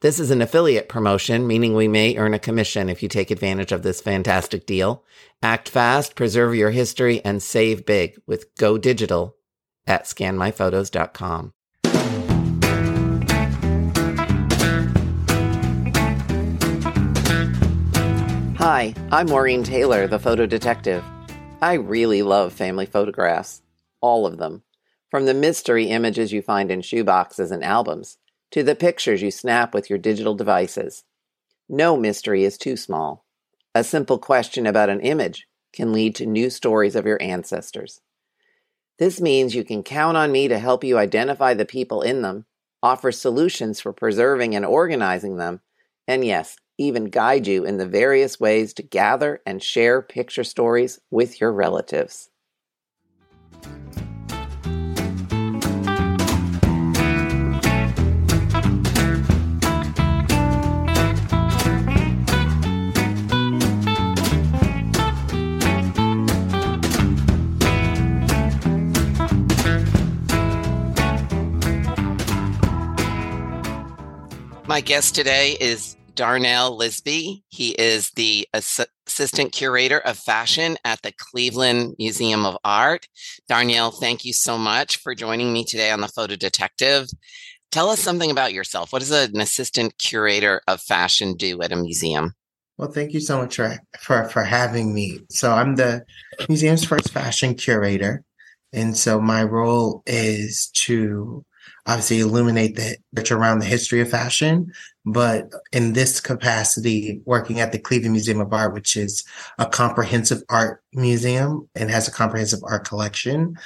This is an affiliate promotion, meaning we may earn a commission if you take advantage of this fantastic deal. Act fast, preserve your history, and save big with Go Digital at scanmyphotos.com. Hi, I'm Maureen Taylor, the photo detective. I really love family photographs. All of them. From the mystery images you find in shoeboxes and albums to the pictures you snap with your digital devices. No mystery is too small. A simple question about an image can lead to new stories of your ancestors. This means you can count on me to help you identify the people in them, offer solutions for preserving and organizing them, and yes, even guide you in the various ways to gather and share picture stories with your relatives. My guest today is Darnell Lisby. He is the ass- assistant curator of fashion at the Cleveland Museum of Art. Darnell, thank you so much for joining me today on the Photo Detective. Tell us something about yourself. What does an assistant curator of fashion do at a museum? Well, thank you so much for, for, for having me. So I'm the museum's first fashion curator. And so my role is to obviously illuminate the around the history of fashion, but in this capacity, working at the Cleveland Museum of Art, which is a comprehensive art museum and has a comprehensive art collection.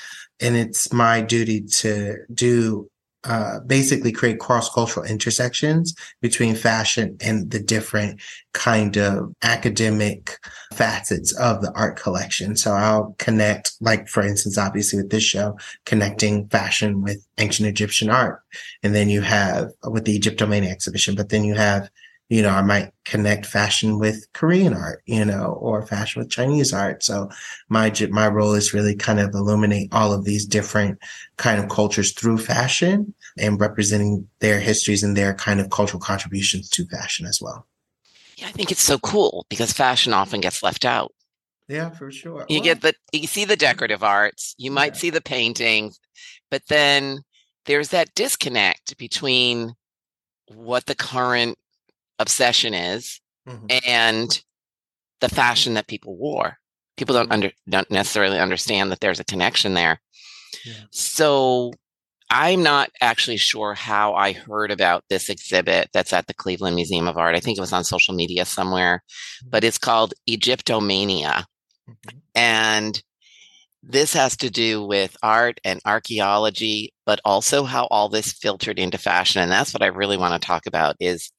And it's my duty to do uh, basically create cross-cultural intersections between fashion and the different kind of academic facets of the art collection. So I'll connect, like for instance, obviously with this show, connecting fashion with ancient Egyptian art. And then you have with the Egyptomania exhibition, but then you have you know, I might connect fashion with Korean art, you know, or fashion with Chinese art. So my, my role is really kind of illuminate all of these different kind of cultures through fashion and representing their histories and their kind of cultural contributions to fashion as well. Yeah, I think it's so cool because fashion often gets left out. Yeah, for sure. You well, get the you see the decorative arts, you might yeah. see the paintings, but then there's that disconnect between what the current obsession is mm-hmm. and the fashion that people wore. People don't mm-hmm. under don't necessarily understand that there's a connection there. Yeah. So I'm not actually sure how I heard about this exhibit that's at the Cleveland Museum of Art. I think it was on social media somewhere, mm-hmm. but it's called Egyptomania. Mm-hmm. And this has to do with art and archaeology, but also how all this filtered into fashion. And that's what I really want to talk about is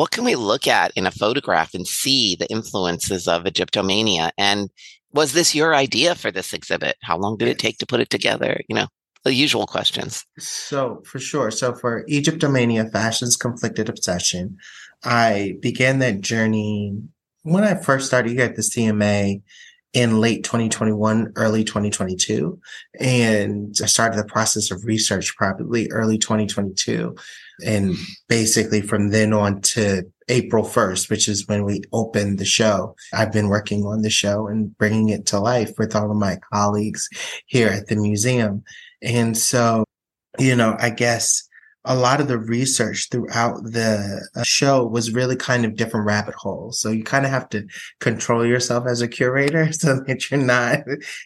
what can we look at in a photograph and see the influences of Egyptomania? And was this your idea for this exhibit? How long did it take to put it together? You know, the usual questions. So, for sure. So, for Egyptomania, fashion's conflicted obsession, I began that journey when I first started here at the CMA in late 2021, early 2022. And I started the process of research probably early 2022. And basically from then on to April 1st, which is when we opened the show, I've been working on the show and bringing it to life with all of my colleagues here at the museum. And so, you know, I guess a lot of the research throughout the uh, show was really kind of different rabbit holes. So you kind of have to control yourself as a curator so that you're not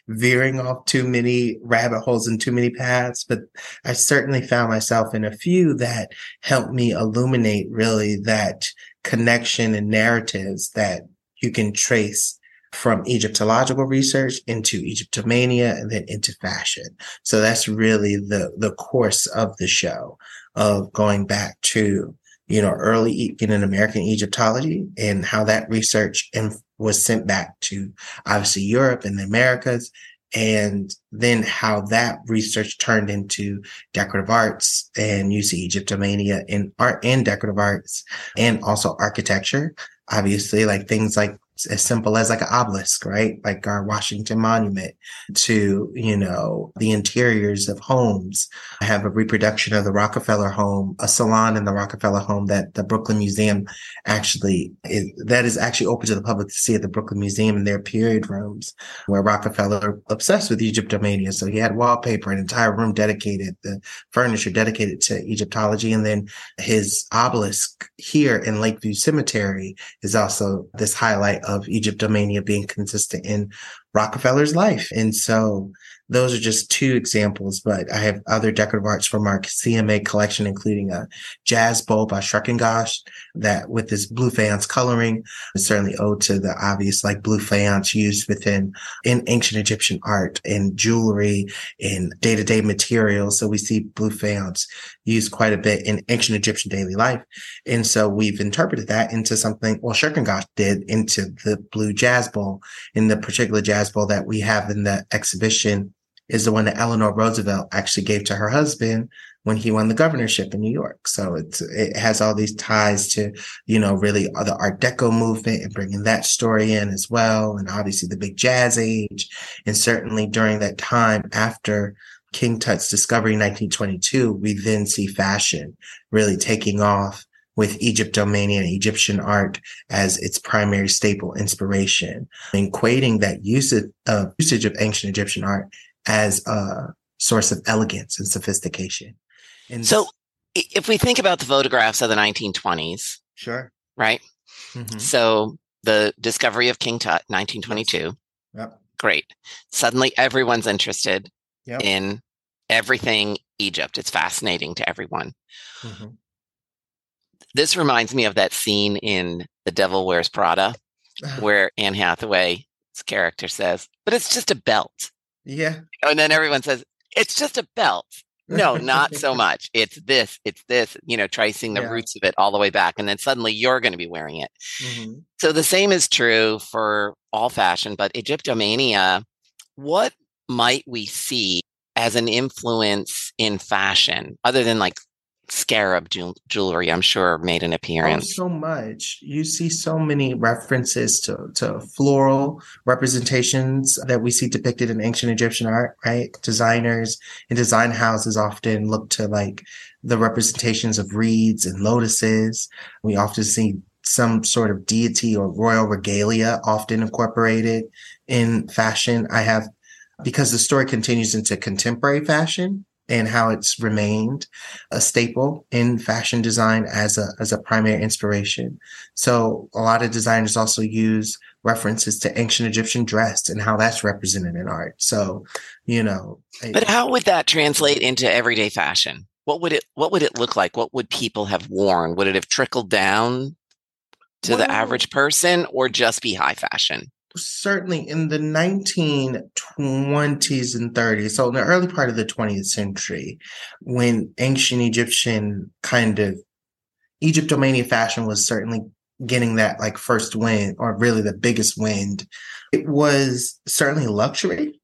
veering off too many rabbit holes and too many paths. But I certainly found myself in a few that helped me illuminate really that connection and narratives that you can trace from Egyptological research into Egyptomania and then into fashion. So that's really the, the course of the show of going back to, you know, early in American Egyptology and how that research and was sent back to obviously Europe and the Americas and then how that research turned into decorative arts and UC Egyptomania in art and decorative arts and also architecture. Obviously, like things like as simple as like an obelisk, right? Like our Washington Monument to, you know, the interiors of homes. I have a reproduction of the Rockefeller home, a salon in the Rockefeller home that the Brooklyn Museum actually is, that is actually open to the public to see at the Brooklyn Museum in their period rooms where Rockefeller obsessed with Egyptomania. So he had wallpaper, an entire room dedicated, the furniture dedicated to Egyptology. And then his obelisk here in Lakeview Cemetery is also this highlight Egyptomania being consistent in Rockefeller's life. And so those are just two examples, but I have other decorative arts from our CMA collection, including a jazz bowl by Schreckengost that with this blue faience coloring is certainly owed to the obvious like blue faience used within in ancient Egyptian art and jewelry and day-to-day materials. So we see blue faience used quite a bit in ancient Egyptian daily life. And so we've interpreted that into something, well, Schreckengost did into the blue jazz bowl in the particular jazz that we have in the exhibition is the one that Eleanor Roosevelt actually gave to her husband when he won the governorship in New York. So it's, it has all these ties to, you know, really the Art Deco movement and bringing that story in as well. And obviously the big jazz age. And certainly during that time after King Tut's discovery in 1922, we then see fashion really taking off with Egyptomania and Egyptian art as its primary staple inspiration, equating that usage of, usage of ancient Egyptian art as a source of elegance and sophistication. And so if we think about the photographs of the 1920s, sure. Right. Mm-hmm. So the discovery of King Tut, 1922. Yep. Great. Suddenly everyone's interested yep. in everything Egypt. It's fascinating to everyone. Mm-hmm. This reminds me of that scene in The Devil Wears Prada where Anne Hathaway's character says, but it's just a belt. Yeah. And then everyone says, it's just a belt. No, not so much. It's this, it's this, you know, tracing the yeah. roots of it all the way back. And then suddenly you're going to be wearing it. Mm-hmm. So the same is true for all fashion, but Egyptomania, what might we see as an influence in fashion other than like scarab jewelry i'm sure made an oh, appearance. oh, so much. You see so many references to, to floral representations that we see depicted in ancient egyptian art right? Designers and design houses often look to like the representations of reeds and lotuses. We often see some sort of deity or royal regalia often incorporated in fashion. I have because the story continues into contemporary fashion and how it's remained a staple in fashion design as a as a primary inspiration. So a lot of designers also use references to ancient Egyptian dress and how that's represented in art. So, you know, but how would that translate into everyday fashion? What would it what would it look like? What would people have worn? Would it have trickled down to well, the average person or just be high fashion? Certainly in the 1920s and 30s, so in the early part of the 20th century, when ancient Egyptian kind of Egyptomania fashion was certainly getting that like first wind or really the biggest wind, it was certainly luxury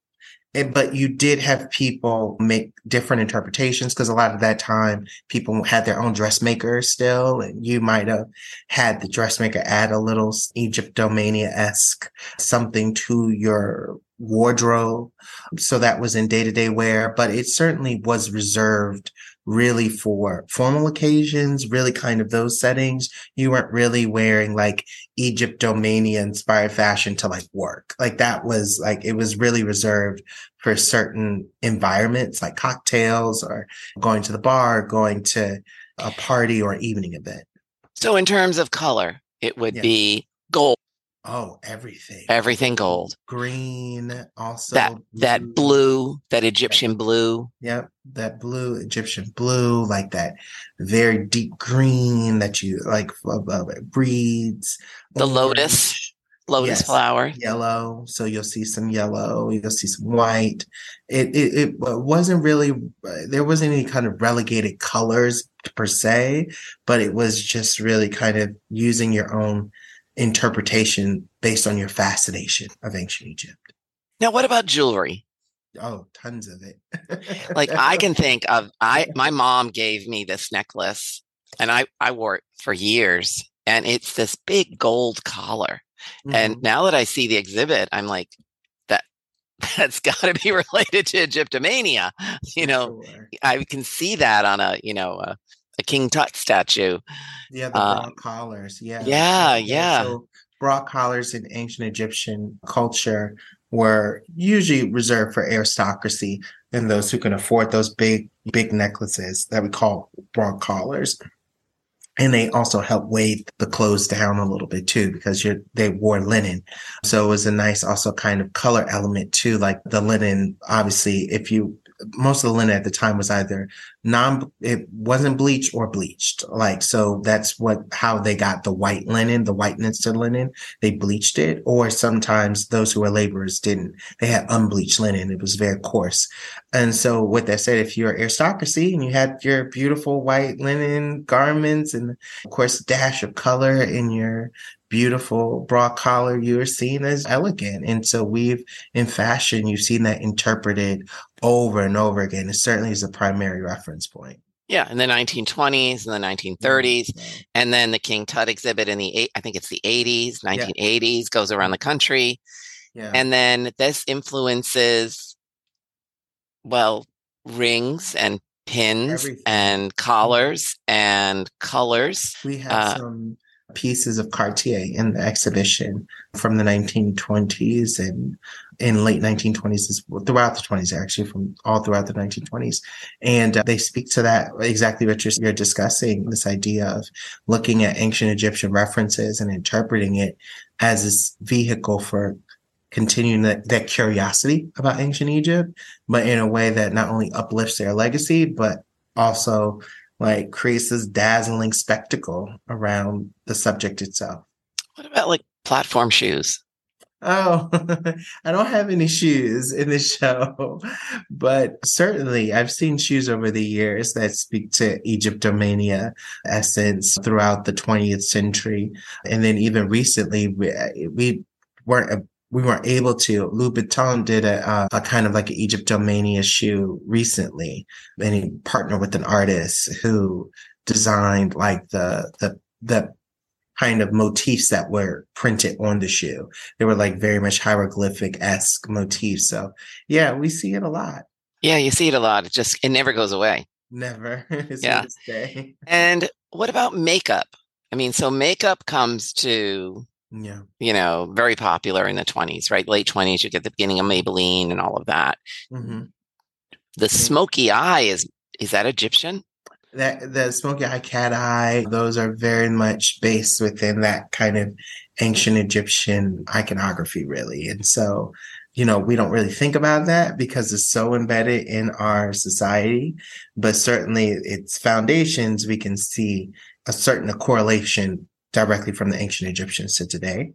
but you did have people make different interpretations because a lot of that time people had their own dressmakers still, and you might have had the dressmaker add a little Egyptomania esque something to your wardrobe. So that was in day to day wear, but it certainly was reserved really for formal occasions, really kind of those settings. You weren't really wearing like Egyptomania inspired fashion to like work. Like that was like, it was really reserved for certain environments like cocktails or going to the bar, going to a party or evening event. So in terms of color, it would yeah. be gold Oh, everything. Everything gold. Green, also that blue. that blue, that Egyptian blue. Yep, that blue Egyptian blue, like that very deep green that you like uh, uh, breeds. The orange. lotus, lotus yes, flower, yellow. So you'll see some yellow. You'll see some white. It it, it wasn't really there wasn't any kind of relegated colors per se, but it was just really kind of using your own interpretation based on your fascination of ancient Egypt. Now, what about jewelry? Oh, tons of it. like I can think of I my mom gave me this necklace and I I wore it for years and it's this big gold collar. Mm-hmm. And now that I see the exhibit, I'm like that that's got to be related to Egyptomania. You know, sure. I can see that on a, you know, a, a King Tut statue. Yeah, the uh, collars. Yeah. Yeah, yeah. So broad collars in ancient Egyptian culture were usually reserved for aristocracy and those who can afford those big, big necklaces that we call broad collars. And they also help weigh the clothes down a little bit too, because you're, they wore linen. So it was a nice also kind of color element too. Like the linen, obviously, if you most of the linen at the time was either non it wasn't bleached or bleached. Like so that's what how they got the white linen the whiteness to linen. They bleached it or sometimes those who were laborers didn't. They had unbleached linen. It was very coarse. And so with that said if you're aristocracy and you had your beautiful white linen garments and of course dash of color in your beautiful broad collar, you're seen as elegant. And so we've in fashion, you've seen that interpreted over and over again. It certainly is a primary reference point. Yeah, in the 1920s and the 1930s, mm-hmm. and then the King Tut exhibit in the eight, I think it's the 80s, 1980s, yeah. goes around the country, yeah. and then this influences, well, rings and pins Everything. and collars and colors. We have uh, some pieces of Cartier in the exhibition from the 1920s and in late 1920s throughout the 20s actually from all throughout the 1920s and uh, they speak to that exactly what you're, you're discussing this idea of looking at ancient egyptian references and interpreting it as this vehicle for continuing that, that curiosity about ancient egypt but in a way that not only uplifts their legacy but also like creates this dazzling spectacle around the subject itself. What about like platform shoes? Oh, I don't have any shoes in the show, but certainly I've seen shoes over the years that speak to Egyptomania essence throughout the 20th century. And then even recently, we, we weren't we weren't able to. Louboutin did a, uh, a kind of like an Egyptomania shoe recently, and he partnered with an artist who designed like the the the kind of motifs that were printed on the shoe. They were like very much hieroglyphic esque motifs. So yeah, we see it a lot. Yeah, you see it a lot. It just it never goes away. Never. yeah. And what about makeup? I mean, so makeup comes to yeah. You know, very popular in the 20s, right? Late 20s, you get the beginning of Maybelline and all of that. Mm-hmm. The smoky eye is is that Egyptian? That the smoky eye, cat eye, those are very much based within that kind of ancient Egyptian iconography, really. And so, you know, we don't really think about that because it's so embedded in our society. But certainly its foundations, we can see a certain correlation directly from the ancient Egyptians to today.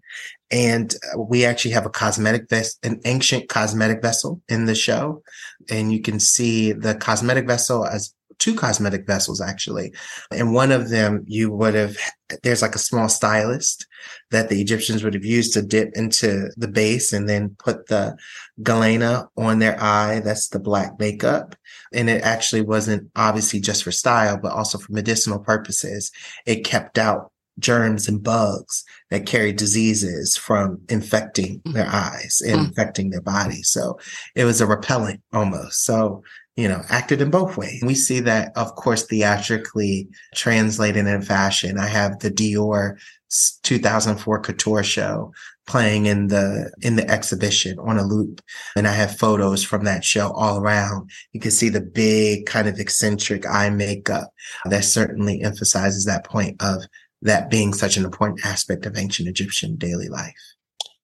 And uh, we actually have a cosmetic vessel, an ancient cosmetic vessel in the show. And you can see the cosmetic vessel as two cosmetic vessels actually. And one of them you would have, there's like a small stylist that the Egyptians would have used to dip into the base and then put the galena on their eye. That's the black makeup. And it actually wasn't obviously just for style, but also for medicinal purposes. It kept out germs and bugs that carry diseases from infecting mm. their eyes and mm. infecting their body. So it was a repellent almost. So, you know, acted in both ways. We see that, of course, theatrically translated in fashion. I have the Dior 2004 couture show playing in the in the exhibition on a loop and i have photos from that show all around you can see the big kind of eccentric eye makeup that certainly emphasizes that point of that being such an important aspect of ancient Egyptian daily life.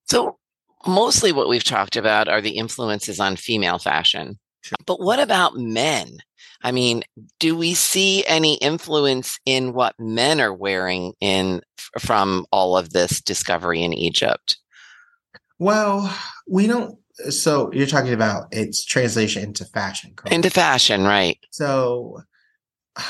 So, mostly what we've talked about are the influences on female fashion. Sure. But what about men? I mean, do we see any influence in what men are wearing in from all of this discovery in Egypt? Well, we don't uh, so you're talking about its translation into fashion, correct? Into fashion, right. So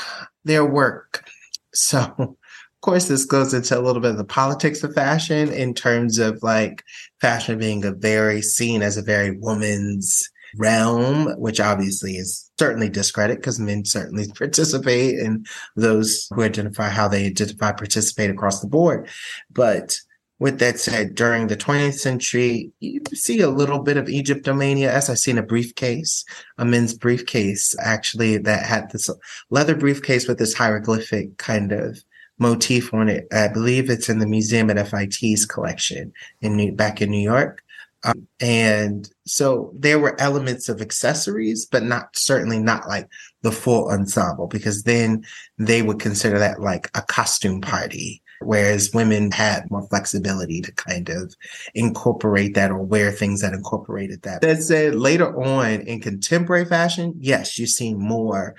their work. So of course, this goes into a little bit of the politics of fashion in terms of like fashion being a very seen as a very woman's realm, which obviously is certainly discredit because men certainly participate and those who identify how they identify participate across the board. But with that said, during the 20th century, you see a little bit of Egyptomania, as I see in a briefcase, a men's briefcase, actually, that had this leather briefcase with this hieroglyphic kind of motif on it. I believe it's in the museum at FIT's collection in New, back in New York. Um, and so there were elements of accessories, but not certainly not like the full ensemble, because then they would consider that like a costume party whereas women had more flexibility to kind of incorporate that or wear things that incorporated that. That said, later on in contemporary fashion, yes, you see more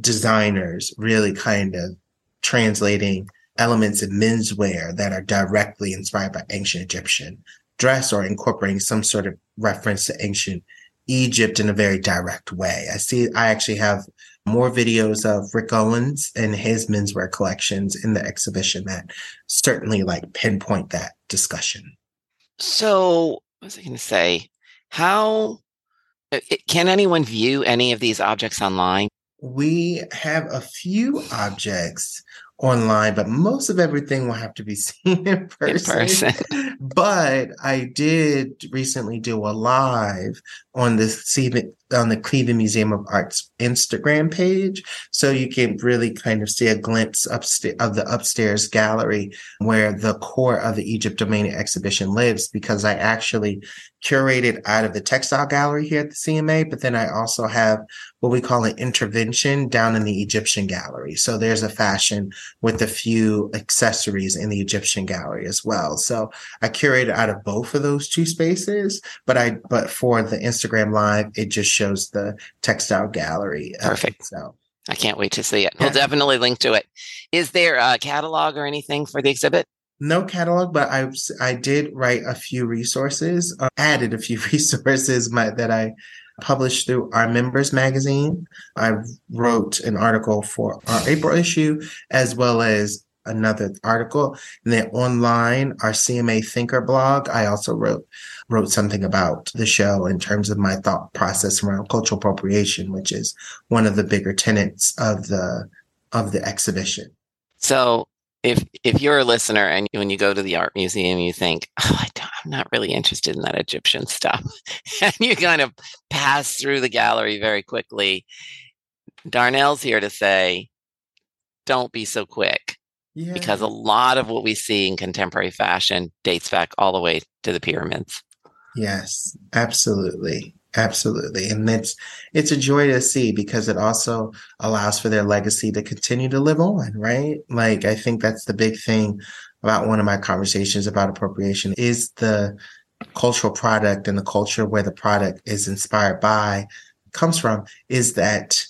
designers really kind of translating elements in menswear that are directly inspired by ancient Egyptian dress or incorporating some sort of reference to ancient Egypt in a very direct way. I see, I actually have more videos of Rick Owens and his menswear collections in the exhibition that certainly like pinpoint that discussion. So, what was I going to say? How uh, can anyone view any of these objects online? We have a few objects online, but most of everything will have to be seen in person. In person. but I did recently do a live on the on the Cleveland Museum of Art's Instagram page, so you can really kind of see a glimpse upstairs of the upstairs gallery where the core of the Egypt Egyptomania exhibition lives. Because I actually curated out of the textile gallery here at the CMA, but then I also have what we call an intervention down in the Egyptian gallery. So there's a fashion with a few accessories in the Egyptian gallery as well. So I curated out of both of those two spaces, but I but for the Instagram live, it just shows the textile gallery. Uh, Perfect. So I can't wait to see it. We'll definitely link to it. Is there a catalog or anything for the exhibit? no catalog, but I I did write a few resources, uh, added a few resources my, that I published through our members magazine. I wrote an article for our April issue, as well as another article. And then online, our CMA Thinker blog, I also wrote wrote something about the show in terms of my thought process around cultural appropriation, which is one of the bigger tenets of the of the exhibition. So if if you're a listener and when you go to the art museum you think oh, I am not really interested in that egyptian stuff. And you kind of pass through the gallery very quickly. Darnell's here to say don't be so quick yeah. because a lot of what we see in contemporary fashion dates back all the way to the pyramids. Yes absolutely Absolutely. And it's it's a joy to see because it also allows for their legacy to continue to live on, right? Like I think that's the big thing about one of my conversations about appropriation is the cultural product and the culture where the product is inspired by comes from is that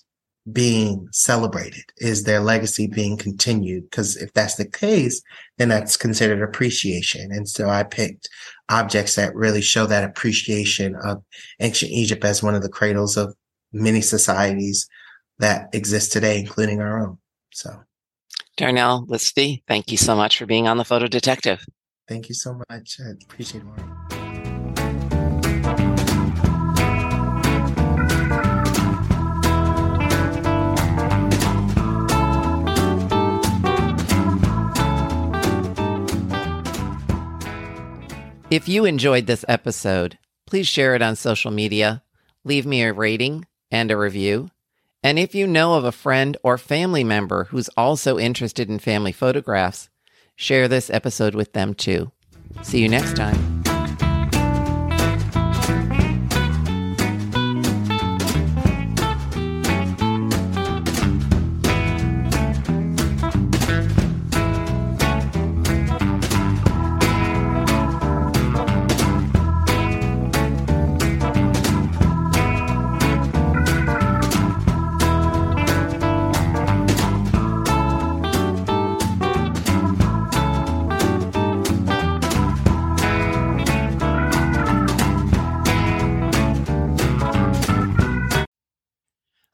being celebrated? Is their legacy being continued? Because if that's the case, then that's considered appreciation. And so I picked objects that really show that appreciation of ancient Egypt as one of the cradles of many societies that exist today, including our own. So, Darnell Lisby, thank you so much for being on the Photo Detective. Thank you so much. I appreciate it. If you enjoyed this episode, please share it on social media, leave me a rating and a review. And if you know of a friend or family member who's also interested in family photographs, share this episode with them too. See you next time.